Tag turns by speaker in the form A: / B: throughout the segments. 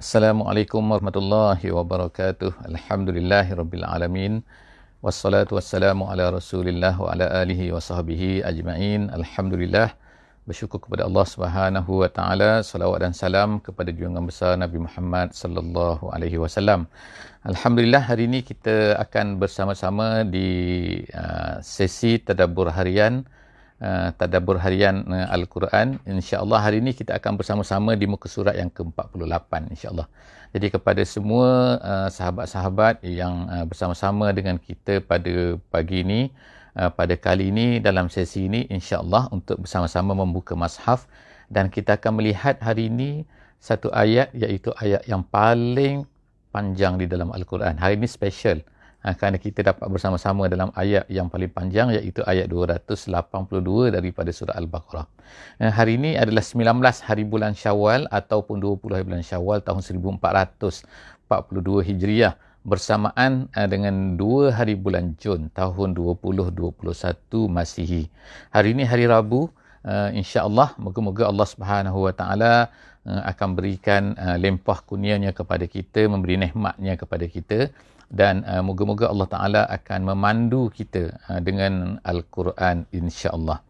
A: Assalamualaikum warahmatullahi wabarakatuh. Alhamdulillahirabbil alamin. Wassalatu wassalamu ala Rasulillah wa ala alihi wa sahbihi ajma'in. Alhamdulillah. Bersyukur kepada Allah Subhanahu wa taala. Salawat dan salam kepada junjungan besar Nabi Muhammad sallallahu alaihi wasallam. Alhamdulillah hari ini kita akan bersama-sama di uh, sesi tadabbur harian uh, tadabbur harian uh, Al-Quran. Insya-Allah hari ini kita akan bersama-sama di muka surat yang ke-48 insya-Allah. Jadi kepada semua uh, sahabat-sahabat yang uh, bersama-sama dengan kita pada pagi ini uh, pada kali ini dalam sesi ini insya-Allah untuk bersama-sama membuka mushaf dan kita akan melihat hari ini satu ayat iaitu ayat yang paling panjang di dalam Al-Quran. Hari ini special ha, kerana kita dapat bersama-sama dalam ayat yang paling panjang iaitu ayat 282 daripada surah Al-Baqarah. Ha, hari ini adalah 19 hari bulan Syawal ataupun 20 hari bulan Syawal tahun 1442 Hijriah bersamaan uh, dengan dua hari bulan Jun tahun 2021 Masihi. Hari ini hari Rabu, uh, insya-Allah moga-moga Allah Subhanahu Wa Taala akan berikan uh, lempah kurnianya kepada kita, memberi nikmatnya kepada kita dan uh, moga-moga Allah Taala akan memandu kita uh, dengan Al-Quran insya-Allah.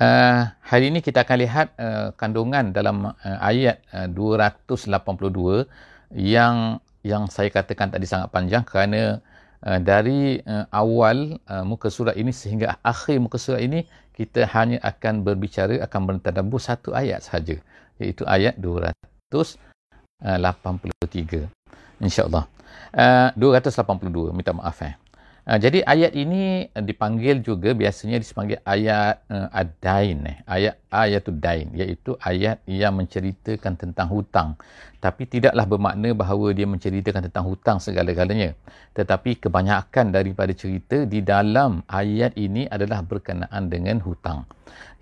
A: Uh, hari ini kita akan lihat uh, kandungan dalam uh, ayat uh, 282 yang yang saya katakan tadi sangat panjang kerana uh, dari uh, awal uh, muka surat ini sehingga akhir muka surat ini kita hanya akan berbicara akan bertadabbur satu ayat sahaja iaitu ayat 283 insya-Allah. Uh, 282 minta maaf eh. Uh, jadi ayat ini dipanggil juga biasanya dipanggil ayat uh, ad-dain eh. ayat ayatul dain iaitu ayat yang menceritakan tentang hutang tapi tidaklah bermakna bahawa dia menceritakan tentang hutang segala-galanya tetapi kebanyakan daripada cerita di dalam ayat ini adalah berkenaan dengan hutang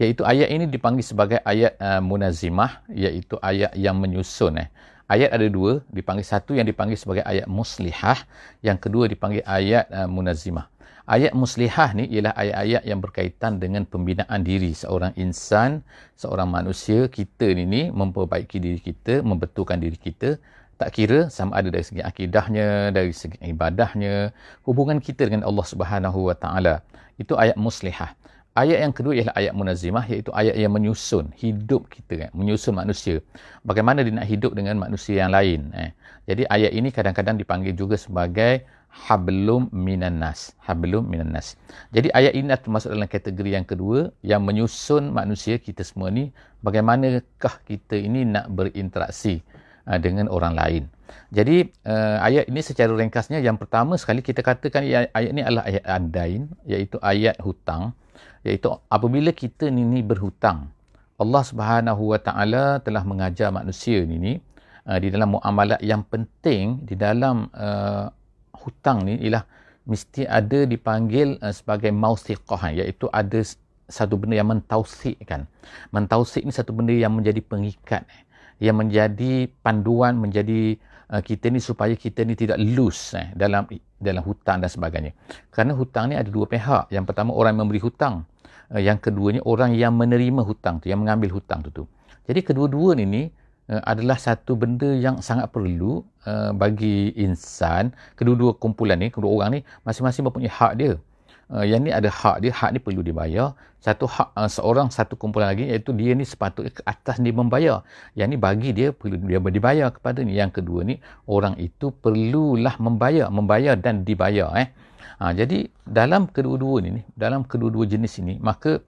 A: iaitu ayat ini dipanggil sebagai ayat uh, munazimah iaitu ayat yang menyusun eh ayat ada dua dipanggil satu yang dipanggil sebagai ayat muslihah yang kedua dipanggil ayat uh, munazimah ayat muslihah ni ialah ayat-ayat yang berkaitan dengan pembinaan diri seorang insan seorang manusia. Kita ni ni memperbaiki diri kita membetulkan diri kita. Tak kira sama ada dari segi akidahnya dari segi ibadahnya hubungan kita dengan Allah Subhanahu wa taala. Itu ayat muslihah Ayat yang kedua ialah ayat munazimah iaitu ayat yang menyusun hidup kita kan? Menyusun manusia. Bagaimana dia nak hidup dengan manusia yang lain eh. jadi ayat ini kadang-kadang dipanggil juga sebagai hablum minan nas. Hablum minan nas. Jadi ayat ini termasuk dalam kategori yang kedua yang menyusun manusia kita semua ni bagaimanakah kita ini nak berinteraksi uh, dengan orang lain. Jadi uh, ayat ini secara ringkasnya yang pertama sekali kita katakan ayat ini adalah ayat adain iaitu ayat hutang iaitu apabila kita ni, ni berhutang Allah Subhanahu Wa Taala telah mengajar manusia ni ni uh, di dalam muamalat yang penting di dalam uh, hutang ni ialah mesti ada dipanggil uh, sebagai mausiqah iaitu ada satu benda yang mentausikkan. Mentausik ni satu benda yang menjadi pengikat yang menjadi panduan menjadi uh, kita ni supaya kita ni tidak loose eh, dalam dalam hutang dan sebagainya. Kerana hutang ni ada dua pihak. Yang pertama orang yang memberi hutang. Uh, yang keduanya orang yang menerima hutang tu yang mengambil hutang tu tu. Jadi kedua-dua ni ni uh, adalah satu benda yang sangat perlu uh, bagi insan. Kedua-dua kumpulan ni kedua orang ni masing-masing mempunyai hak dia uh, yang ni ada hak dia hak ni perlu dibayar satu hak uh, seorang satu kumpulan lagi iaitu dia ni sepatutnya ke atas dia membayar yang ni bagi dia perlu dia dibayar kepada ni yang kedua ni orang itu perlulah membayar membayar dan dibayar eh Ha, jadi dalam kedua-dua ni, dalam kedua-dua jenis ini, maka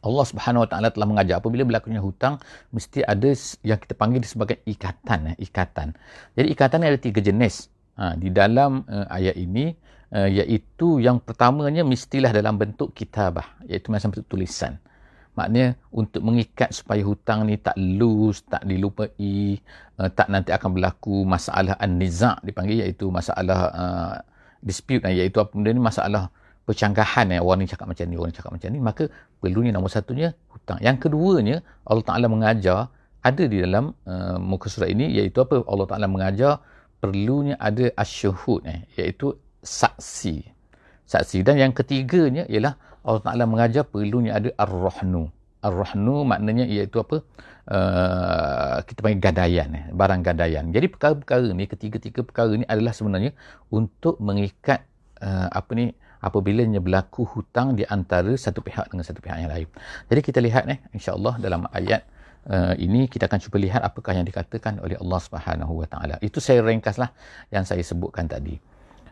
A: Allah Subhanahu Wa Taala telah mengajar apabila berlakunya hutang mesti ada yang kita panggil sebagai ikatan, eh, ikatan. Jadi ikatan ni ada tiga jenis. Ha, di dalam uh, ayat ini uh, iaitu yang pertamanya mestilah dalam bentuk kitabah, iaitu macam bentuk tulisan. Maknanya untuk mengikat supaya hutang ni tak loose, tak dilupai, uh, tak nanti akan berlaku masalah an-niza' dipanggil iaitu masalah uh, dispute. Eh, iaitu apa benda ni? Masalah percanggahan. Eh orang ni cakap macam ni orang ni cakap macam ni. Maka perlunya nombor satunya hutang. Yang keduanya Allah Taala mengajar ada di dalam uh, muka surat ini iaitu apa? Allah Taala mengajar perlunya ada asyhud eh iaitu saksi saksi dan yang ketiganya ialah Allah Taala mengajar perlunya ada ar-rahnu Ar-rahnu maknanya iaitu apa? Uh, kita panggil gadaian, eh, barang gadaian. Jadi perkara-perkara ni, ketiga-tiga perkara ni adalah sebenarnya untuk mengikat uh, apa ni, apabila berlaku hutang di antara satu pihak dengan satu pihak yang lain. Jadi kita lihat eh, insya-Allah dalam ayat uh, ini kita akan cuba lihat apakah yang dikatakan oleh Allah Subhanahu Wa Taala. Itu saya ringkaslah yang saya sebutkan tadi.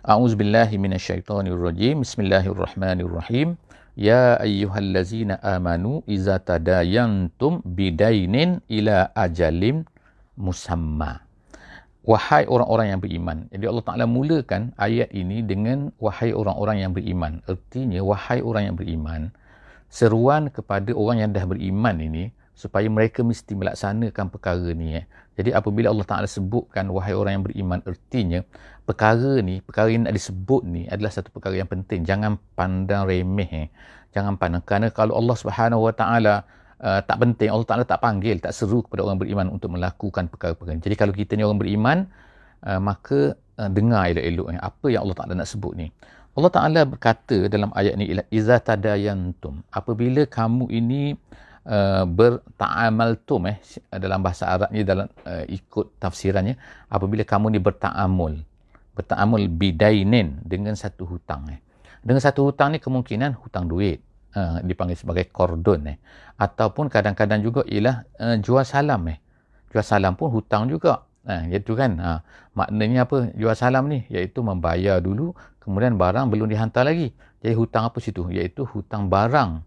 A: A'udzubillahi minasyaitonirrajim. Bismillahirrahmanirrahim. Ya ayyuhallazina amanu iza tadayantum bidainin ila ajalim musamma. Wahai orang-orang yang beriman. Jadi Allah Ta'ala mulakan ayat ini dengan wahai orang-orang yang beriman. Artinya wahai orang yang beriman. Seruan kepada orang yang dah beriman ini supaya mereka mesti melaksanakan perkara ni. Eh. Jadi apabila Allah Ta'ala sebutkan wahai orang yang beriman. Artinya perkara ni, perkara yang nak disebut ni adalah satu perkara yang penting. Jangan pandang remeh. Eh. Jangan pandang. Kerana kalau Allah Subhanahu Wa Taala uh, tak penting, Allah Taala tak panggil, tak seru kepada orang beriman untuk melakukan perkara-perkara. Jadi kalau kita ni orang beriman, uh, maka uh, dengar elok-elok eh, apa yang Allah Taala nak sebut ni. Allah Taala berkata dalam ayat ni iza tadayantum apabila kamu ini uh, berta'amaltum eh dalam bahasa Arabnya dalam uh, ikut tafsirannya apabila kamu ni berta'amul berta'amul bidainin dengan satu hutang eh. Dengan satu hutang ni kemungkinan hutang duit uh, dipanggil sebagai kordon eh. Ataupun kadang-kadang juga ialah uh, jual salam eh. Jual salam pun hutang juga. Ha, iaitu kan. Ha, maknanya apa jual salam ni? Iaitu membayar dulu kemudian barang belum dihantar lagi. Jadi hutang apa situ? Iaitu hutang barang.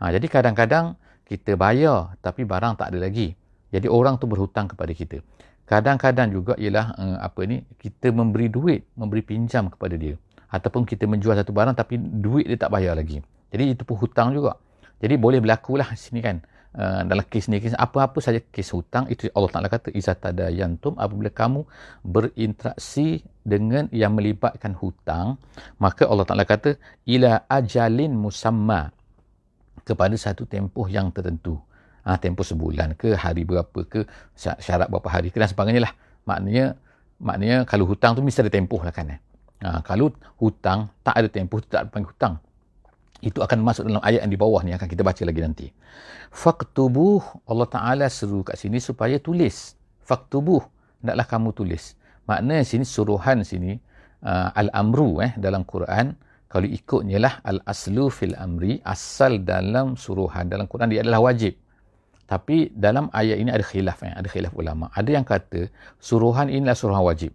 A: Ha, jadi kadang-kadang kita bayar tapi barang tak ada lagi. Jadi orang tu berhutang kepada kita. Kadang-kadang juga ialah uh, apa ni kita memberi duit memberi pinjam kepada dia. Ataupun kita menjual satu barang tapi duit dia tak bayar lagi. Jadi itu pun hutang juga. Jadi boleh berlaku lah sini kan. Uh, dalam kes ni kes apa-apa saja kes hutang itu Allah Taala kata izatada yantum apabila kamu berinteraksi dengan yang melibatkan hutang maka Allah Taala kata ila ajalin musamma kepada satu tempoh yang tertentu. Ha, tempoh sebulan ke hari berapa ke syarat berapa hari ke dan sebagainya lah. Maknanya maknanya kalau hutang tu mesti ada tempoh lah kan eh? ha, kalau hutang tak ada tempoh tak ada panggil hutang. Itu akan masuk dalam ayat yang di bawah ni akan kita baca lagi nanti. Faktubuh Allah Ta'ala seru kat sini supaya tulis. Faktubuh hendaklah kamu tulis. Makna sini suruhan sini uh, al-amru eh dalam Quran kalau ikutnya lah al-aslu fil amri asal dalam suruhan dalam Quran dia adalah wajib tapi dalam ayat ini ada khilaf eh? ada khilaf ulama. Ada yang kata suruhan inilah suruhan wajib.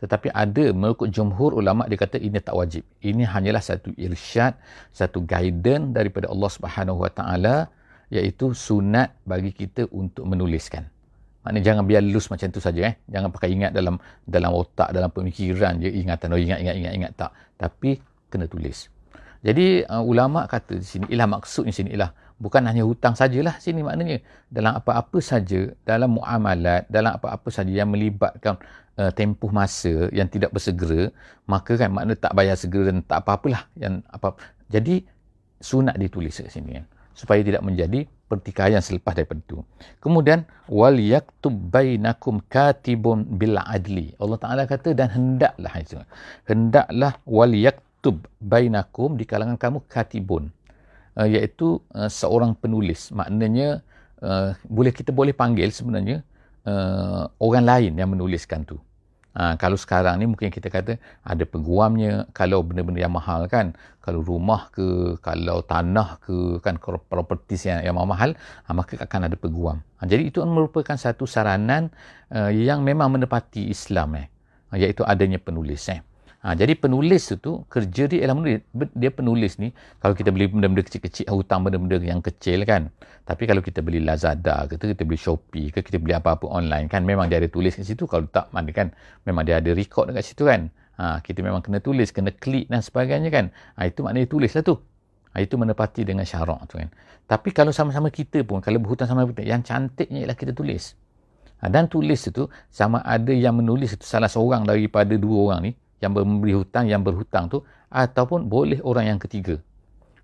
A: Tetapi ada mengikut jumhur ulama dia kata ini tak wajib. Ini hanyalah satu irsyad, satu guidance daripada Allah Subhanahu Wa Taala iaitu sunat bagi kita untuk menuliskan. Maknanya jangan biar lulus macam tu saja eh. Jangan pakai ingat dalam dalam otak, dalam pemikiran je ingatan oh ingat ingat ingat ingat tak. Tapi kena tulis. Jadi uh, ulama kata di sini ialah maksudnya sini ialah bukan hanya hutang sajalah sini maknanya dalam apa-apa saja dalam muamalat dalam apa-apa saja yang melibatkan uh, tempoh masa yang tidak bersegera maka kan makna tak bayar segera dan tak apa-apalah yang apa jadi sunat ditulis kat sini kan supaya tidak menjadi pertikaian selepas daripada itu. Kemudian wal yaktub bainakum katibun bil adli. Allah Taala kata dan hendaklah itu. Hendaklah wal yaktub yaktub bainakum di kalangan kamu katibun uh, iaitu uh, seorang penulis. Maknanya uh, boleh kita boleh panggil sebenarnya uh, orang lain yang menuliskan tu. Uh, kalau sekarang ni mungkin kita kata ada peguamnya. Kalau benda-benda yang mahal kan. Kalau rumah ke kalau tanah ke kan properti yang, yang mahal uh, maka akan ada peguam. Uh, jadi itu merupakan satu saranan uh, yang memang menepati Islam eh. Uh, iaitu adanya penulis eh Ha, jadi penulis itu kerja dia ialah menulis. Dia penulis ni kalau kita beli benda-benda kecil-kecil hutang benda-benda yang kecil kan. Tapi kalau kita beli Lazada ke kita beli Shopee ke kita beli apa-apa online kan memang dia ada tulis kat situ kalau tak mana kan memang dia ada record dekat situ kan. Ha, kita memang kena tulis, kena klik dan sebagainya kan. Ha, itu maknanya tulis lah tu. Ha, itu menepati dengan syarak tu kan. Tapi kalau sama-sama kita pun kalau berhutang sama kita yang cantiknya ialah kita tulis. Ha, dan tulis itu sama ada yang menulis itu salah seorang daripada dua orang ni yang memberi hutang yang berhutang tu ataupun boleh orang yang ketiga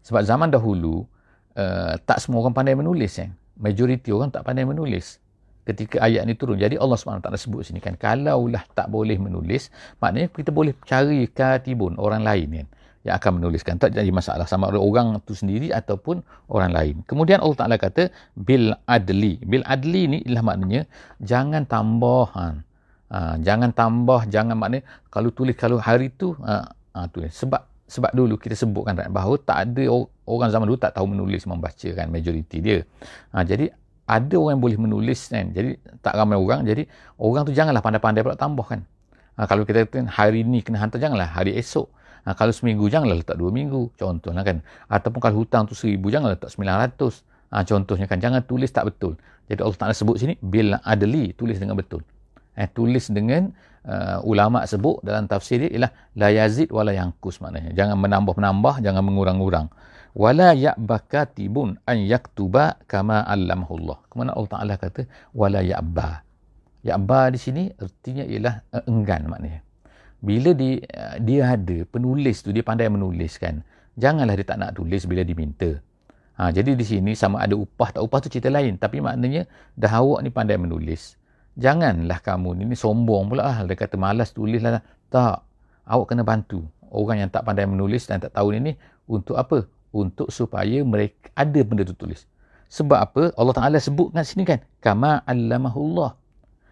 A: sebab zaman dahulu uh, tak semua orang pandai menulis kan majoriti orang tak pandai menulis ketika ayat ni turun jadi Allah SWT sebut sini kan kalaulah tak boleh menulis maknanya kita boleh cari katibun orang lain kan yang akan menuliskan. Tak jadi masalah sama ada orang tu sendiri ataupun orang lain. Kemudian Allah Ta'ala kata, bil adli. Bil adli ni ialah maknanya, jangan tambah. Ha, ha, jangan tambah, jangan maknanya, kalau tulis kalau hari tu, ha, ha, tulis. Sebab sebab dulu kita sebutkan bahawa tak ada orang zaman dulu tak tahu menulis membaca kan majoriti dia. Ha, jadi ada orang yang boleh menulis kan. Jadi tak ramai orang. Jadi orang tu janganlah pandai-pandai pula tambah kan. Ha, kalau kita kata hari ni kena hantar janganlah hari esok. Ha, kalau seminggu janganlah letak dua minggu. Contohnya kan. Ataupun kalau hutang tu seribu janganlah letak sembilan ratus. Ha, contohnya kan. Jangan tulis tak betul. Jadi Allah Ta'ala sebut sini. Bil adli. Tulis dengan betul. Eh, tulis dengan uh, ulama sebut dalam tafsir dia ialah la yazid wala yangkus maknanya. Jangan menambah-menambah. Jangan mengurang-urang. Wala ya'bakatibun an yaktuba kama allamahullah. Kemana Allah Ta'ala kata wala ya'ba. Ya'ba di sini artinya ialah uh, enggan maknanya. Bila dia, uh, dia ada penulis tu, dia pandai menulis kan. Janganlah dia tak nak tulis bila diminta. Ha, jadi di sini sama ada upah tak upah tu cerita lain. Tapi maknanya dah awak ni pandai menulis. Janganlah kamu ni, ni sombong pula lah. Dia kata malas tulis lah. Tak. Awak kena bantu. Orang yang tak pandai menulis dan tak tahu ni, ni untuk apa? Untuk supaya mereka ada benda tu tulis. Sebab apa? Allah Ta'ala sebut kat sini kan. Kama allamahullah.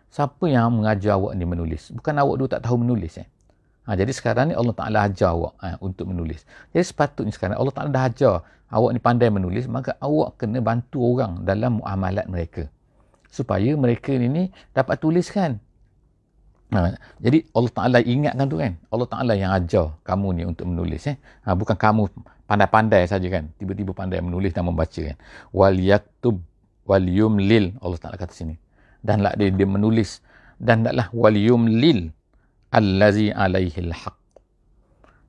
A: Siapa yang mengajar awak ni menulis? Bukan awak dulu tak tahu menulis. Eh? Ha, jadi sekarang ni Allah Ta'ala ajar awak ha, untuk menulis. Jadi sepatutnya sekarang Allah Ta'ala dah ajar awak ni pandai menulis, maka awak kena bantu orang dalam muamalat mereka. Supaya mereka ni, ni dapat tuliskan. Ha, jadi Allah Ta'ala ingatkan tu kan. Allah Ta'ala yang ajar kamu ni untuk menulis. Eh? Ha, bukan kamu pandai-pandai saja kan. Tiba-tiba pandai menulis dan membaca kan. Wal yaktub wal yumlil. Allah Ta'ala kata sini dan lah dia, dia menulis dan hendaklah waliyum lil allazi alaihi alhaq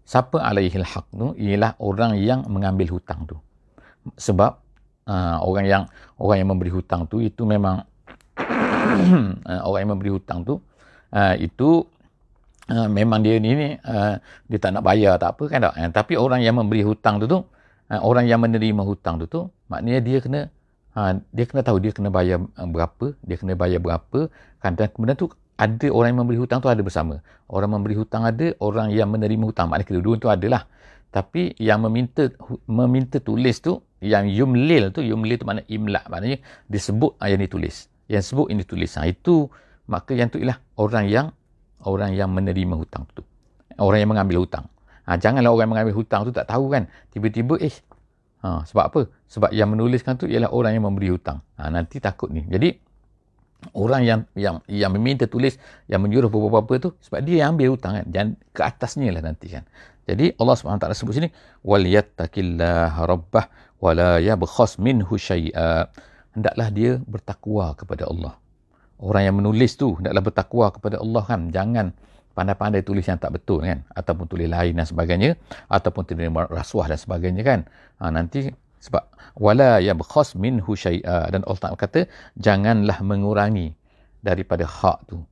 A: siapa alaihi alhaq tu ialah orang yang mengambil hutang tu sebab uh, orang yang orang yang memberi hutang tu itu memang uh, orang yang memberi hutang tu uh, itu uh, memang dia ni, ni uh, dia tak nak bayar tak apa kan tak uh, tapi orang yang memberi hutang tu tu uh, orang yang menerima hutang tu tu maknanya dia kena ha, dia kena tahu dia kena bayar uh, berapa, dia kena bayar berapa kan dan kemudian tu ada orang yang memberi hutang tu ada bersama. Orang memberi hutang ada, orang yang menerima hutang maknanya kedua-dua tu adalah. Tapi yang meminta meminta tulis tu yang yumlil tu yumlil tu makna imla maknanya disebut yang ditulis. Yang sebut ini tulis. Ha, itu maka yang tu ialah orang yang orang yang menerima hutang tu. Orang yang mengambil hutang. Ha, janganlah orang yang mengambil hutang tu tak tahu kan. Tiba-tiba eh Ha, sebab apa? Sebab yang menuliskan tu ialah orang yang memberi hutang. Ha, nanti takut ni. Jadi orang yang yang yang meminta tulis, yang menyuruh apa-apa tu sebab dia yang ambil hutang kan. Jangan ke atasnya lah nanti kan. Jadi Allah SWT sebut sini wal yattaqillaha rabbah wa la yabkhas minhu syai'a. Hendaklah dia bertakwa kepada Allah. Orang yang menulis tu hendaklah bertakwa kepada Allah kan. Jangan pandai-pandai tulis yang tak betul kan ataupun tulis lain dan sebagainya ataupun terima rasuah dan sebagainya kan ha, nanti sebab wala yabkhas minhu syai'a. Dan Allah Taala kata janganlah mengurangi daripada hak tu.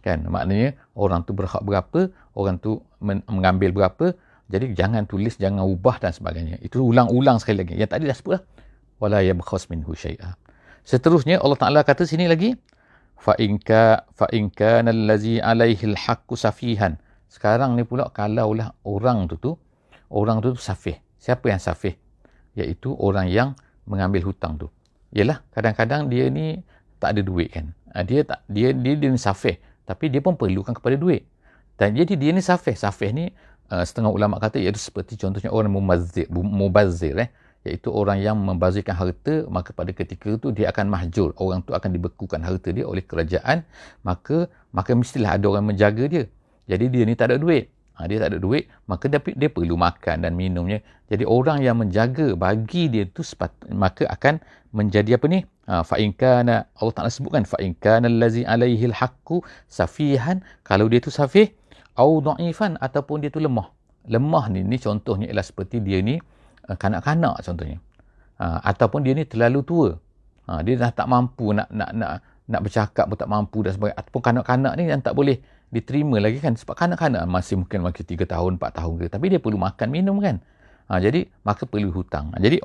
A: Kan? Maknanya orang tu berhak berapa orang tu men- mengambil berapa jadi jangan tulis jangan ubah dan sebagainya. Itu ulang-ulang sekali lagi. Yang tadi dah sebut lah. Wala yabkhas minhu syai'a. Seterusnya Allah Taala kata sini lagi fa inka fa inka allazi alaihi alhaqqu safihan. Sekarang ni pula kalaulah orang tu tu orang tu, tu safih. Siapa yang safih iaitu orang yang mengambil hutang tu. Yalah kadang-kadang dia ni tak ada duit kan. Ah, dia tak dia dia, dia ni safih tapi dia pun perlukan kepada duit. Dan jadi dia ni safih safih ni uh, setengah ulama kata iaitu seperti contohnya orang mubazzir mubazzir eh. Iaitu orang yang membazirkan harta maka pada ketika itu dia akan mahjur. Orang tu akan dibekukan harta dia oleh kerajaan maka maka mestilah ada orang menjaga dia. Jadi dia ni tak ada duit ha, dia tak ada duit maka dia, dia perlu makan dan minumnya jadi orang yang menjaga bagi dia tu sepat, maka akan menjadi apa ni ha, fa in kana Allah Taala sebutkan fa in kana allazi alaihi alhaqqu safihan kalau dia tu safih au dhaifan ataupun dia tu lemah lemah ni ni contohnya ialah seperti dia ni Eh, kanak-kanak contohnya. Ha, ataupun dia ni terlalu tua. Ha, dia dah tak mampu nak nak nak nak bercakap pun tak mampu dan sebagainya. Ataupun kanak-kanak ni yang tak boleh diterima lagi kan. Sebab kanak-kanak masih mungkin masih 3 tahun, 4 tahun ke. Tapi dia perlu makan, minum kan. Ha, jadi maka perlu hutang. Ha, jadi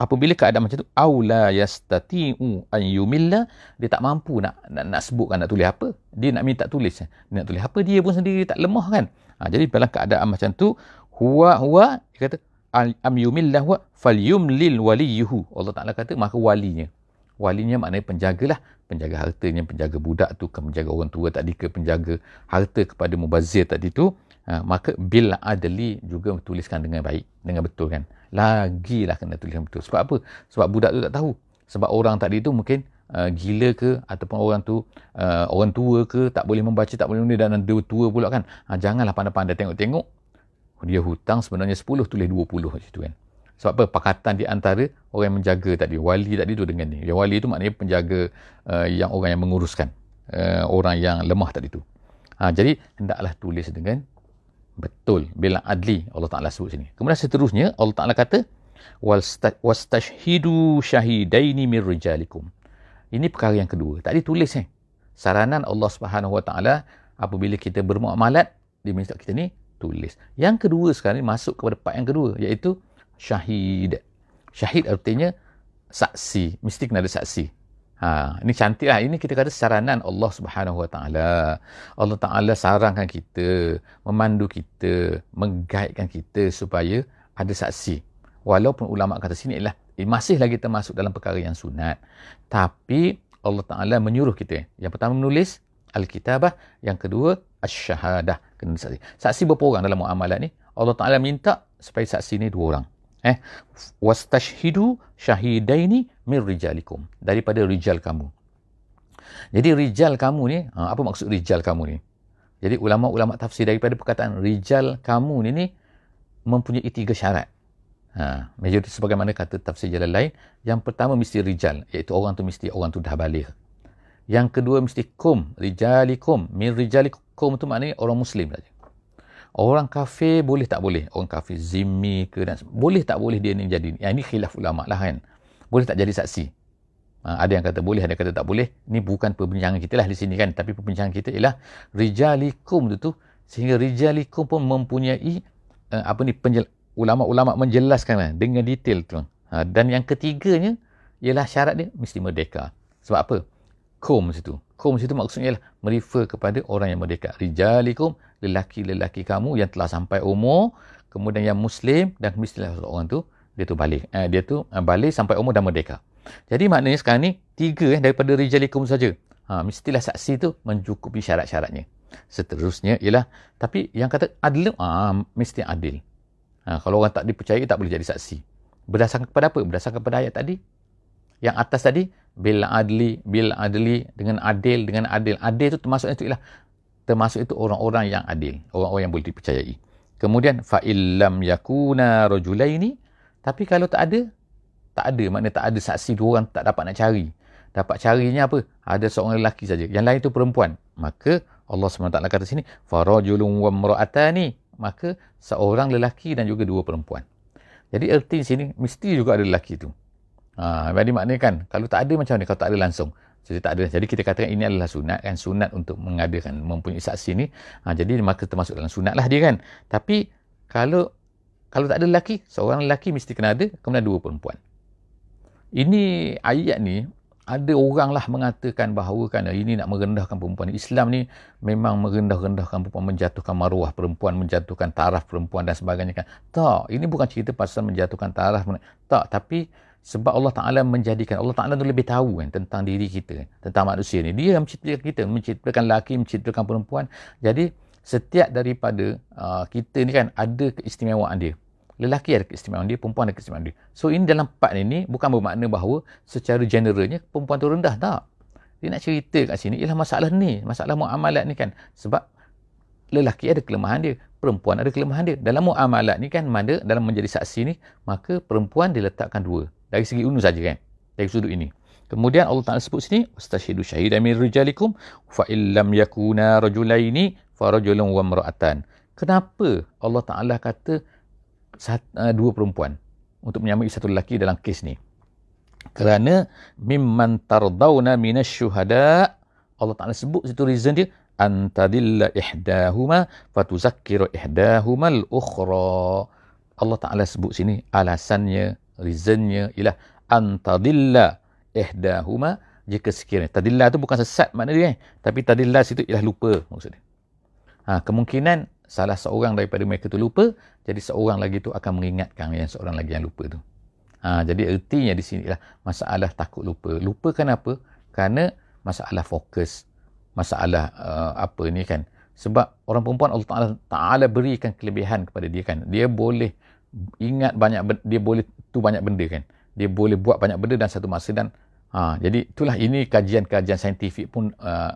A: apabila keadaan macam tu, aula yastati'u an yumilla, dia tak mampu nak, nak, nak sebutkan nak tulis apa. Dia nak minta tulis. Dia nak tulis apa, dia pun sendiri tak lemah kan. Ha, jadi dalam keadaan macam tu, huwa huwa dia kata am yumillah wa falyumlil waliyuhu Allah Taala kata maka walinya walinya maknanya penjagalah penjaga hartanya penjaga budak tu ke penjaga orang tua tadi ke penjaga harta kepada mubazir tadi tu ha, maka bil adli juga tuliskan dengan baik dengan betul kan. Lagilah kena tuliskan betul. Sebab apa? Sebab budak tu tak tahu. Sebab orang tadi tu mungkin uh, gila ke ataupun orang tu uh, orang tua ke tak boleh membaca tak boleh menulis dan dia tua pula kan. Ha, janganlah pandai-pandai tengok-tengok. Dia hutang sebenarnya 10 tulis 20 macam tu kan sebab apa? Pakatan di antara orang yang menjaga tadi wali tadi tu dengan ni. Yang wali tu maknanya penjaga uh, yang orang yang menguruskan uh, orang yang lemah tadi tu. Ha, jadi hendaklah tulis dengan betul bila adli Allah Taala sebut sini. Kemudian seterusnya Allah Taala kata wastashhidu syahidaini min rijalikum. Ini perkara yang kedua. Tadi tulis eh saranan Allah Subhanahu Wa Taala apabila kita bermuamalat di minta kita ni tulis. Yang kedua sekarang ni masuk kepada part yang kedua iaitu syahid. Syahid artinya saksi, mesti kena ada saksi. Ha, ini cantik lah. Ini kita kata saranan Allah Subhanahu Wa Taala. Allah Taala sarankan kita, memandu kita, menggaitkan kita supaya ada saksi. Walaupun ulama kata sini ialah masih lagi termasuk dalam perkara yang sunat. Tapi Allah Taala menyuruh kita. Yang pertama menulis al-kitabah, yang kedua asy-syahadah kena saksi. Saksi berapa orang dalam muamalat ni? Allah Taala minta supaya saksi ni dua orang. Eh, wastashhidu syahidaini min rijalikum daripada rijal kamu. Jadi rijal kamu ni, ha, apa maksud rijal kamu ni? Jadi ulama-ulama tafsir daripada perkataan rijal kamu ni ni mempunyai tiga syarat. Ha, majoriti sebagaimana kata tafsir jalan lain, yang pertama mesti rijal, iaitu orang tu mesti orang tu dah balik. Yang kedua mesti kum, rijalikum, min rijalikum tu maknanya orang Muslim saja. Orang kafir boleh tak boleh? Orang kafir zimmi ke dan boleh tak boleh dia ni jadi? Yang ini khilaf ulama lah kan. Boleh tak jadi saksi? Ha, ada yang kata boleh, ada yang kata tak boleh. Ini bukan perbincangan kita lah di sini kan. Tapi perbincangan kita ialah rijalikum tu tu. Sehingga rijalikum pun mempunyai uh, apa ni penjel, ulama-ulama menjelaskan lah, dengan detail tu. Ha, dan yang ketiganya ialah syarat dia mesti merdeka. Sebab apa? Kum situ. Kum situ maksudnya ialah merefer kepada orang yang merdeka. Rijalikum, lelaki-lelaki kamu yang telah sampai umur, kemudian yang Muslim dan mestilah orang tu, dia tu balik. Eh, dia tu eh, balik sampai umur dan merdeka. Jadi maknanya sekarang ni, tiga eh, daripada Rijalikum saja. Ha, mestilah saksi tu mencukupi syarat-syaratnya. Seterusnya ialah, tapi yang kata adil, ha, mesti adil. Ha, kalau orang tak dipercayai, tak boleh jadi saksi. Berdasarkan kepada apa? Berdasarkan kepada ayat tadi. Yang atas tadi, bil adli bil adli dengan adil dengan adil. Adil itu termasuk itu ialah termasuk itu orang-orang yang adil orang-orang yang boleh dipercayai. Kemudian fa illam yakuna rajulaini tapi kalau tak ada tak ada maknanya tak ada saksi dua orang tak dapat nak cari. Dapat carinya apa? Ada seorang lelaki saja. Yang lain itu perempuan. Maka Allah SWT kata sini farajulun wa imra'atani. Maka seorang lelaki dan juga dua perempuan. Jadi erti sini mesti juga ada lelaki itu Ha, jadi maknanya kan, kalau tak ada macam ni, kalau tak ada langsung. Jadi tak ada. Jadi kita katakan ini adalah sunat kan, sunat untuk mengadakan mempunyai saksi ni. Ha, jadi maka termasuk dalam sunat lah dia kan. Tapi kalau kalau tak ada lelaki, seorang lelaki mesti kena ada, kemudian dua perempuan. Ini ayat ni, ada orang lah mengatakan bahawa kan ini nak merendahkan perempuan. Islam ni memang merendah-rendahkan perempuan, menjatuhkan maruah perempuan, menjatuhkan taraf perempuan dan sebagainya kan. Tak, ini bukan cerita pasal menjatuhkan taraf. Tak, tapi sebab Allah Ta'ala menjadikan, Allah Ta'ala tu lebih tahu kan, tentang diri kita, tentang manusia ni. Dia menciptakan kita, menciptakan lelaki, menciptakan perempuan. Jadi, setiap daripada uh, kita ni kan, ada keistimewaan dia. Lelaki ada keistimewaan dia, perempuan ada keistimewaan dia. So, ini dalam part ini, bukan bermakna bahawa secara generalnya, perempuan tu rendah. Tak. Dia nak cerita kat sini, ialah masalah ni, masalah muamalat ni kan. Sebab, lelaki ada kelemahan dia, perempuan ada kelemahan dia. Dalam muamalat ni kan, mana dalam menjadi saksi ni, maka perempuan diletakkan dua dari segi unu saja kan? Dari sudut ini. Kemudian Allah Taala sebut sini wastashidu syahidan min rijalikum fa illam yakuna rajulaini fa rajulun wa imra'atan. Kenapa Allah Taala kata uh, dua perempuan untuk menyamai satu lelaki dalam kes ni? Kerana mimman tardawna minasyuhada Allah Taala sebut situ reason dia antadilla ihdahuma fatuzakkiru ihdahuma al-ukhra. Allah Taala sebut sini alasannya reasonnya ialah antadilla ihdahuma jika sekiranya tadilla tu bukan sesat makna dia eh? tapi tadilla situ ialah lupa maksud dia ha, kemungkinan salah seorang daripada mereka tu lupa, jadi seorang lagi tu akan mengingatkan yang seorang lagi yang lupa tu. Ha, jadi ertinya di sini lah masalah takut lupa. Lupa kenapa? Kerana masalah fokus, masalah uh, apa ni kan. Sebab orang perempuan Allah Ta'ala, Ta'ala berikan kelebihan kepada dia kan. Dia boleh ingat banyak, dia boleh tu banyak benda kan. Dia boleh buat banyak benda dalam satu masa dan ha, jadi itulah ini kajian-kajian saintifik pun uh,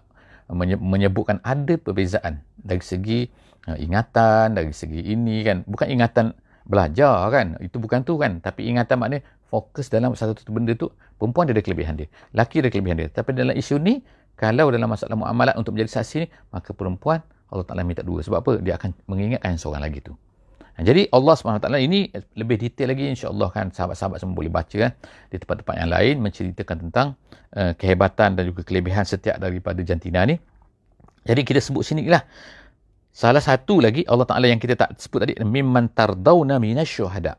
A: menyebutkan ada perbezaan dari segi uh, ingatan, dari segi ini kan. Bukan ingatan belajar kan. Itu bukan tu kan. Tapi ingatan maknanya fokus dalam satu benda tu. Perempuan dia ada kelebihan dia. Laki ada kelebihan dia. Tapi dalam isu ni, kalau dalam masalah muamalat untuk menjadi saksi ni, maka perempuan Allah Ta'ala minta dua. Sebab apa? Dia akan mengingatkan seorang lagi tu. Jadi Allah SWT ini lebih detail lagi insyaAllah kan sahabat-sahabat semua boleh baca kan di tempat-tempat yang lain menceritakan tentang uh, kehebatan dan juga kelebihan setiap daripada jantina ni. Jadi kita sebut sini lah. Salah satu lagi Allah Ta'ala yang kita tak sebut tadi. Mimman tardawna minasyuhada.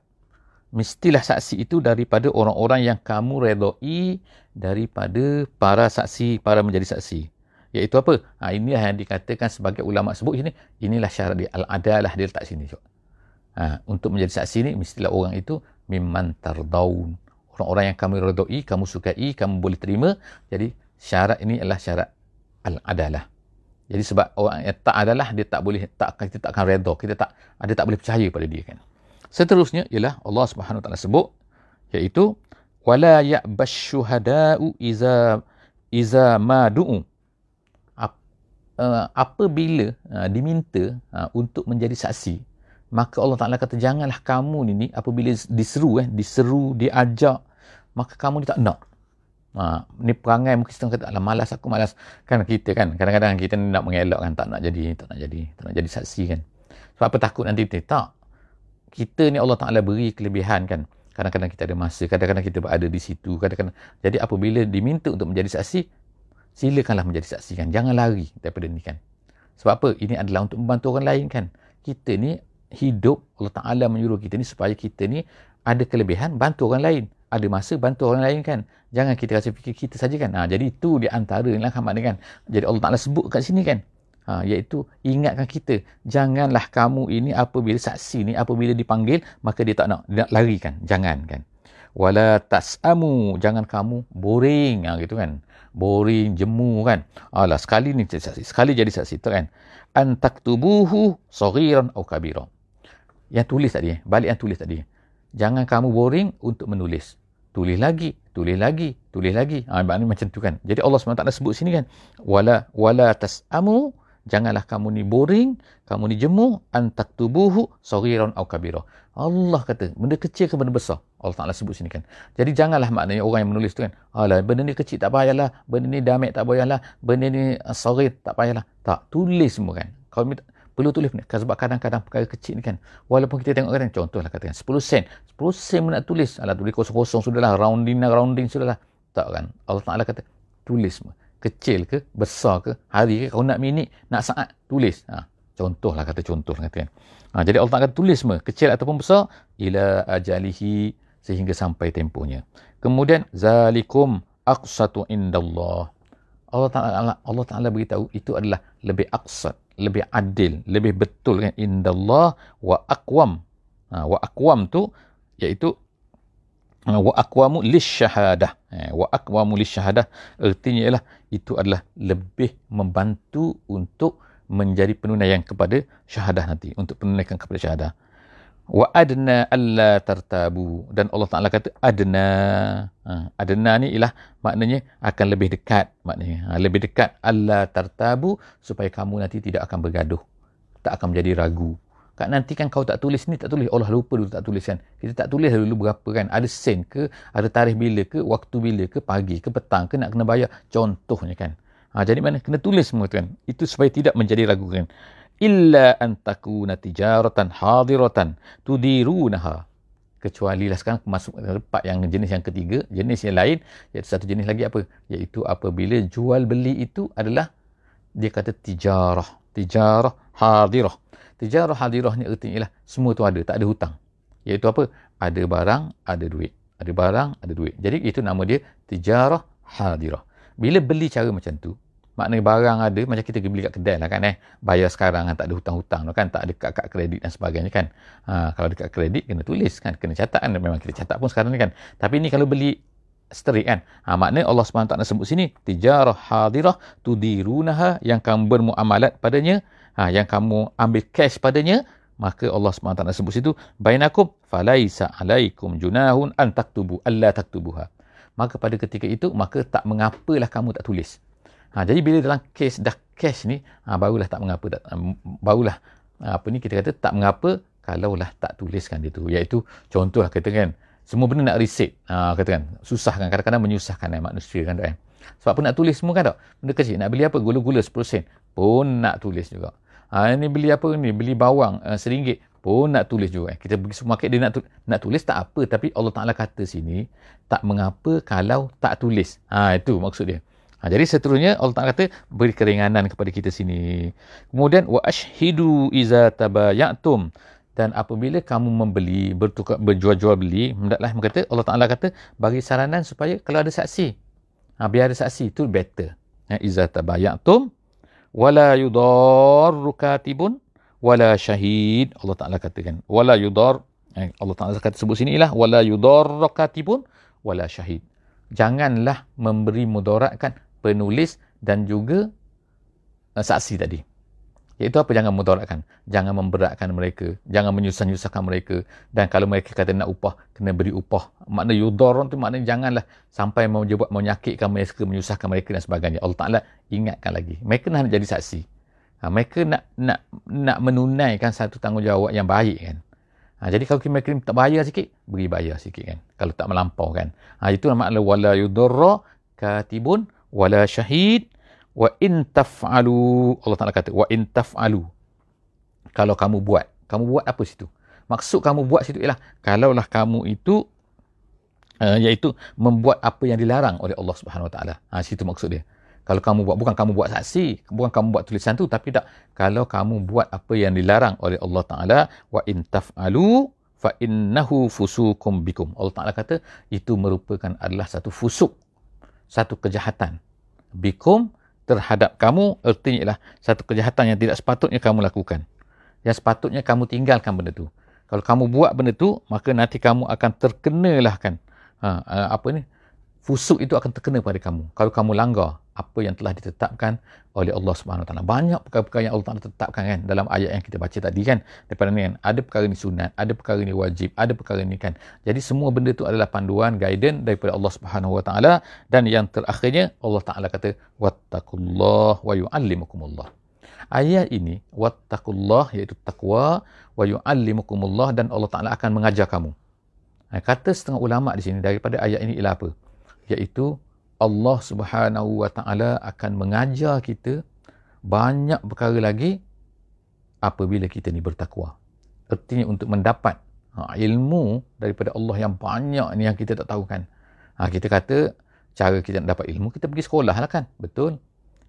A: Mestilah saksi itu daripada orang-orang yang kamu redoi daripada para saksi, para menjadi saksi. Iaitu apa? Ha, inilah yang dikatakan sebagai ulama sebut sini. Inilah syarat dia. Al-adalah dia letak sini. Ha, untuk menjadi saksi ni, mestilah orang itu mimman tardaun. Orang-orang yang kamu redoi, kamu sukai, kamu boleh terima. Jadi syarat ini adalah syarat al-adalah. Jadi sebab orang yang tak adalah dia tak boleh tak kita tak akan redha, kita tak ada tak boleh percaya pada dia kan. Seterusnya ialah Allah Subhanahu Wa Taala sebut iaitu wala ya'bash syuhada'u iza iza ma du'u. Uh, apabila uh, diminta uh, untuk menjadi saksi maka Allah Taala kata janganlah kamu ni, ni apabila diseru eh diseru diajak maka kamu ni tak nak Ha, ni perangai mungkin kita kata, alah malas aku malas. Kan kita kan, kadang-kadang kita nak mengelak kan, tak nak jadi, tak nak jadi, tak nak jadi saksi kan. Sebab apa takut nanti kita? Tak. Kita ni Allah Ta'ala beri kelebihan kan. Kadang-kadang kita ada masa, kadang-kadang kita berada di situ, kadang-kadang. Jadi apabila diminta untuk menjadi saksi, silakanlah menjadi saksi kan. Jangan lari daripada ni kan. Sebab apa? Ini adalah untuk membantu orang lain kan. Kita ni hidup, Allah Ta'ala menyuruh kita ni supaya kita ni ada kelebihan, bantu orang lain ada masa bantu orang lain kan. Jangan kita rasa fikir kita saja kan. Ha, jadi itu di antara lah kan. Jadi Allah Ta'ala sebut kat sini kan. Ha, iaitu ingatkan kita. Janganlah kamu ini apabila saksi ni apabila dipanggil maka dia tak nak, dia nak lari kan. Jangan kan. Wala tas'amu. Jangan kamu boring. Ha, gitu kan. Boring, jemu kan. Alah sekali ni jadi saksi. Sekali jadi saksi tu kan. Antaktubuhu soghiran au kabiran. Yang tulis tadi. Balik yang tulis tadi. Jangan kamu boring untuk menulis tulis lagi, tulis lagi, tulis lagi. Ha, maknanya macam tu kan. Jadi Allah SWT sebut sini kan. Wala, wala tas'amu, janganlah kamu ni boring, kamu ni jemu, antak tubuhu, soriran au kabira. Allah kata, benda kecil ke benda besar? Allah Ta'ala sebut sini kan. Jadi janganlah maknanya orang yang menulis tu kan. Alah, benda ni kecil tak payahlah. Benda ni damek tak payahlah. Benda ni sorir tak payahlah. Tak, tulis semua kan. Kalau perlu tulis ni sebab kadang-kadang perkara kecil ni kan walaupun kita tengok kadang contohlah katakan 10 sen. 10 sen nak tulis. Alah tulis kosong-kosong sudahlah rounding rounding sudahlah. Tak kan? Allah Taala kata tulis kecil ke besar ke hari ke kau nak minit nak saat tulis. Ha contohlah kata contohlah kata kan. Ha, jadi Allah Taala kata tulis semua. Kecil ataupun besar ila ajalihi sehingga sampai tempohnya. Kemudian zalikum aqsatu indallah. Allah Taala Allah Taala beritahu itu adalah lebih aqsat lebih adil, lebih betul kan indallah wa aqwam. Ha, wa aqwam tu iaitu ha, wa aqwamu lisyahadah. Ha, wa aqwamu lisyahadah artinya ialah itu adalah lebih membantu untuk menjadi penunaian kepada syahadah nanti, untuk penunaikan kepada syahadah wa adna alla tartabu. Dan Allah Taala kata adna. Ha, adna ni ialah maknanya akan lebih dekat maknanya. Ha, lebih dekat alla tartabu supaya kamu nanti tidak akan bergaduh tak akan menjadi ragu. Kak nanti kan kau tak tulis ni tak tulis. Allah lupa dulu tak tulis kan. Kita tak tulis dulu berapa kan. Ada sen ke ada tarikh bila ke waktu bila ke pagi ke petang ke nak kena bayar. Contohnya kan. Ha, jadi mana? Kena tulis semua tu kan. Itu supaya tidak menjadi ragu kan illa an takuna tijaratan hadiratan tudirunaha. Kecuali lah sekarang masuk tempat yang jenis yang ketiga jenis yang lain iaitu satu jenis lagi apa? Iaitu apabila jual beli itu adalah dia kata tijarah tijarah hadirah. Tijarah hadirah ni artinya ialah semua tu ada tak ada hutang. Iaitu apa? Ada barang ada duit. Ada barang ada duit. Jadi itu nama dia tijarah hadirah. Bila beli cara macam tu maknanya barang ada macam kita beli kat kedai lah kan eh. Bayar sekarang kan tak ada hutang-hutang kan tak ada kad, kad kredit dan sebagainya kan. Ha, kalau dekat kredit kena tulis kan kena catat kan memang kita catat pun sekarang ni kan. Tapi ni kalau beli straight kan ha, maknanya Allah SWT sebut sini tijarah hadirah tudirunaha yang kamu bermuamalat padanya ha, yang kamu ambil cash padanya. Maka Allah SWT sebut situ bainakum falaisa alaikum junahun an taktubu alla taktubuha. Maka pada ketika itu maka tak mengapalah kamu tak tulis ha, jadi bila dalam kes dah cash ni ha, barulah tak mengapa tak, barulah apa ni kita kata tak mengapa kalaulah tak tuliskan dia tu iaitu contohlah kata kan semua benda nak reset ha, kata kan susah kan kadang-kadang menyusahkan eh, manusia kan eh? sebab apa nak tulis semua kan tak benda kecil nak beli apa gula-gula 10 sen pun nak tulis juga Ha, ini beli apa ni? Beli bawang uh, seringgit pun nak tulis juga. Eh. Kita pergi supermarket dia nak, tu, nak tulis tak apa. Tapi Allah Ta'ala kata sini, tak mengapa kalau tak tulis. Ha, itu maksud dia. Ha, jadi seterusnya Allah Ta'ala kata beri keringanan kepada kita sini. Kemudian, wa ashhidu iza tabayatum. Dan apabila kamu membeli, bertukar, berjual-jual beli, hendaklah kata, Allah Ta'ala kata, bagi saranan supaya kalau ada saksi. Ha, biar ada saksi, itu better. Ha, iza tabayatum wala yudar katibun wala syahid Allah Taala katakan wala yudar eh, Allah Taala kata sebut sini ialah wala yudar katibun wala syahid janganlah memberi mudaratkan penulis dan juga uh, saksi tadi Iaitu apa? Jangan mudaratkan. Jangan memberatkan mereka. Jangan menyusah-nyusahkan mereka. Dan kalau mereka kata nak upah, kena beri upah. Makna yudoron tu maknanya janganlah sampai mau buat menyakitkan mereka, menyusahkan mereka dan sebagainya. Allah Ta'ala ingatkan lagi. Mereka nak jadi saksi. Ha, mereka nak nak nak menunaikan satu tanggungjawab yang baik kan. Ha, jadi kalau mereka tak bayar sikit, beri bayar sikit kan. Kalau tak melampau kan. Ha, itu makna wala yudorra katibun wala syahid wa in taf'alu. Allah Taala kata wa in taf'alu. Kalau kamu buat kamu buat apa situ? Maksud kamu buat situ ialah kalaulah kamu itu uh, iaitu membuat apa yang dilarang oleh Allah Subhanahu Wa Taala. Ha situ maksud dia. Kalau kamu buat bukan kamu buat saksi bukan kamu buat tulisan tu tapi tak. Kalau kamu buat apa yang dilarang oleh Allah Taala wa in taf'alu fa innahu fusukum bikum. Allah Taala kata itu merupakan adalah satu fusuk satu kejahatan bikum terhadap kamu artinya ialah satu kejahatan yang tidak sepatutnya kamu lakukan. Yang sepatutnya kamu tinggalkan benda tu. Kalau kamu buat benda tu, maka nanti kamu akan terkenalah kan. Ha, apa ni? Fusuk itu akan terkena pada kamu. Kalau kamu langgar, apa yang telah ditetapkan oleh Allah Subhanahu Taala. Banyak perkara-perkara yang Allah Taala tetapkan kan dalam ayat yang kita baca tadi kan. Daripada ni kan, ada perkara ni sunat, ada perkara ni wajib, ada perkara ni kan. Jadi semua benda tu adalah panduan, guidance daripada Allah Subhanahu Wa Taala dan yang terakhirnya Allah Taala kata wattaqullah wa yuallimukumullah. Ayat ini wattaqullah iaitu takwa wa yuallimukumullah dan Allah Taala akan mengajar kamu. Kata setengah ulama di sini daripada ayat ini ialah apa? Iaitu Allah Subhanahu Wa Taala akan mengajar kita banyak perkara lagi apabila kita ni bertakwa. Artinya untuk mendapat ha, ilmu daripada Allah yang banyak ni yang kita tak tahu kan. Ha, kita kata cara kita nak dapat ilmu kita pergi sekolah lah kan. Betul.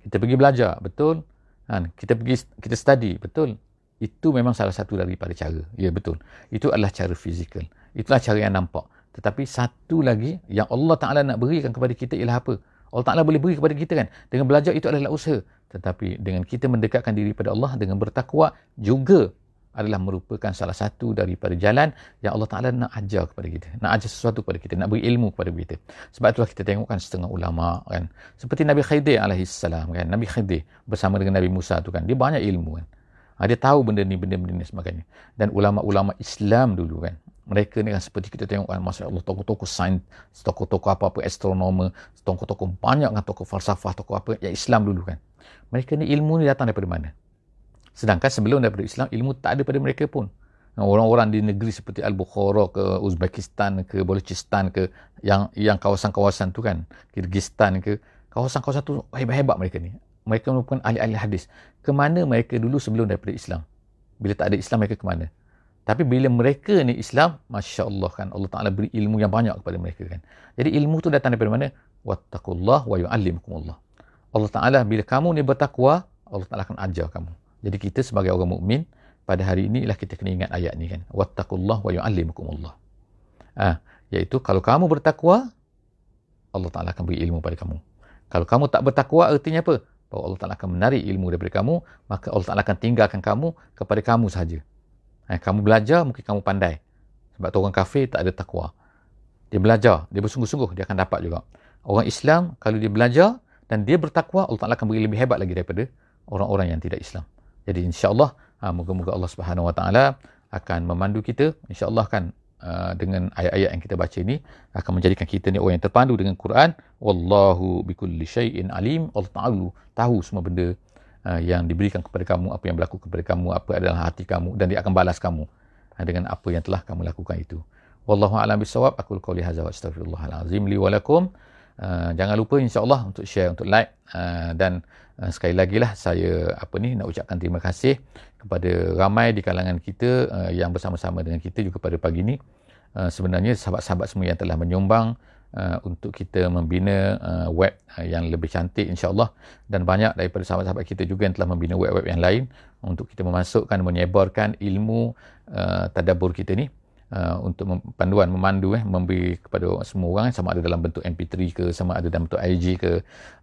A: Kita pergi belajar. Betul. Ha, kita pergi kita study. Betul. Itu memang salah satu daripada cara. Ya betul. Itu adalah cara fizikal. Itulah cara yang nampak. Tetapi satu lagi yang Allah Ta'ala nak berikan kepada kita ialah apa? Allah Ta'ala boleh beri kepada kita kan? Dengan belajar itu adalah usaha. Tetapi dengan kita mendekatkan diri pada Allah dengan bertakwa juga adalah merupakan salah satu daripada jalan yang Allah Ta'ala nak ajar kepada kita. Nak ajar sesuatu kepada kita. Nak beri ilmu kepada kita. Sebab itulah kita tengokkan setengah ulama kan. Seperti Nabi Khidir alaihissalam kan. Nabi Khidir bersama dengan Nabi Musa tu kan. Dia banyak ilmu kan. Ha, dia tahu benda ni, benda-benda ni sebagainya. Dan ulama-ulama Islam dulu kan mereka ni kan seperti kita tengok kan Masya Allah tokoh-tokoh sains tokoh-tokoh apa-apa astronomer tokoh-tokoh banyak kan tokoh falsafah tokoh apa yang Islam dulu kan. Mereka ni ilmu ni datang daripada mana? Sedangkan sebelum daripada Islam ilmu tak ada pada mereka pun. Orang-orang di negeri seperti Al-Bukhara ke Uzbekistan ke Balochistan ke yang yang kawasan-kawasan tu kan Kyrgyzstan ke kawasan-kawasan tu hebat-hebat mereka ni. Mereka merupakan ahli-ahli hadis. Ke mana mereka dulu sebelum daripada Islam? Bila tak ada Islam mereka ke mana tapi bila mereka ni Islam, Masya Allah kan, Allah Ta'ala beri ilmu yang banyak kepada mereka kan. Jadi ilmu tu datang daripada mana? Wattaqullah wa yu'allimukumullah. Allah Ta'ala bila kamu ni bertakwa, Allah Ta'ala akan ajar kamu. Jadi kita sebagai orang mukmin pada hari ini ialah kita kena ingat ayat ni kan. Wattaqullah wa yu'allimukumullah. Ah, iaitu kalau kamu bertakwa, Allah Ta'ala akan beri ilmu pada kamu. Kalau kamu tak bertakwa, artinya apa? bahawa Allah Ta'ala akan menarik ilmu daripada kamu, maka Allah Ta'ala akan tinggalkan kamu kepada kamu sahaja. Eh, kamu belajar, mungkin kamu pandai. Sebab tu orang kafir tak ada takwa. Dia belajar, dia bersungguh-sungguh, dia akan dapat juga. Orang Islam, kalau dia belajar dan dia bertakwa, Allah Ta'ala akan beri lebih hebat lagi daripada orang-orang yang tidak Islam. Jadi insyaAllah, ha, moga-moga Allah Subhanahu Wa Ta'ala akan memandu kita. InsyaAllah kan uh, dengan ayat-ayat yang kita baca ini akan menjadikan kita ni orang yang terpandu dengan Quran. Wallahu bikulli syai'in alim. Allah Ta'ala tahu semua benda yang diberikan kepada kamu, apa yang berlaku kepada kamu, apa adalah hati kamu dan dia akan balas kamu uh, dengan apa yang telah kamu lakukan itu. Wallahu a'lam bisawab. Aku qouli hadza wa astaghfirullahal azim li wa lakum. Uh, jangan lupa insya-Allah untuk share, untuk like uh, dan uh, sekali lagi lah saya apa ni nak ucapkan terima kasih kepada ramai di kalangan kita uh, yang bersama-sama dengan kita juga pada pagi ini. Uh, sebenarnya sahabat-sahabat semua yang telah menyumbang uh, untuk kita membina uh, web uh, yang lebih cantik insya-Allah. Dan banyak daripada sahabat-sahabat kita juga yang telah membina web-web yang lain untuk kita memasukkan menyebarkan ilmu uh, tadabbur kita ni uh, untuk panduan memandu eh memberi kepada semua orang sama ada dalam bentuk MP3 ke sama ada dalam bentuk IG ke.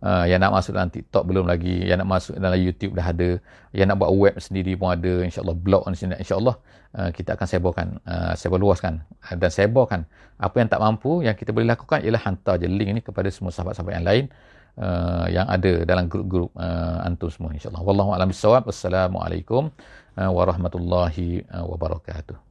A: Uh, yang nak masuk dalam TikTok belum lagi yang nak masuk dalam YouTube dah ada. Yang nak buat web sendiri pun ada insyaallah blog insyaallah uh, kita akan sebarkan uh, sebar luaskan uh, dan sebarkan. Apa yang tak mampu yang kita boleh lakukan ialah hantar je link ni kepada semua sahabat-sahabat yang lain uh, yang ada dalam grup-grup uh, antum semua insyaallah. Wallahu a'lam bissawab. Assalamualaikum uh, warahmatullahi uh, wabarakatuh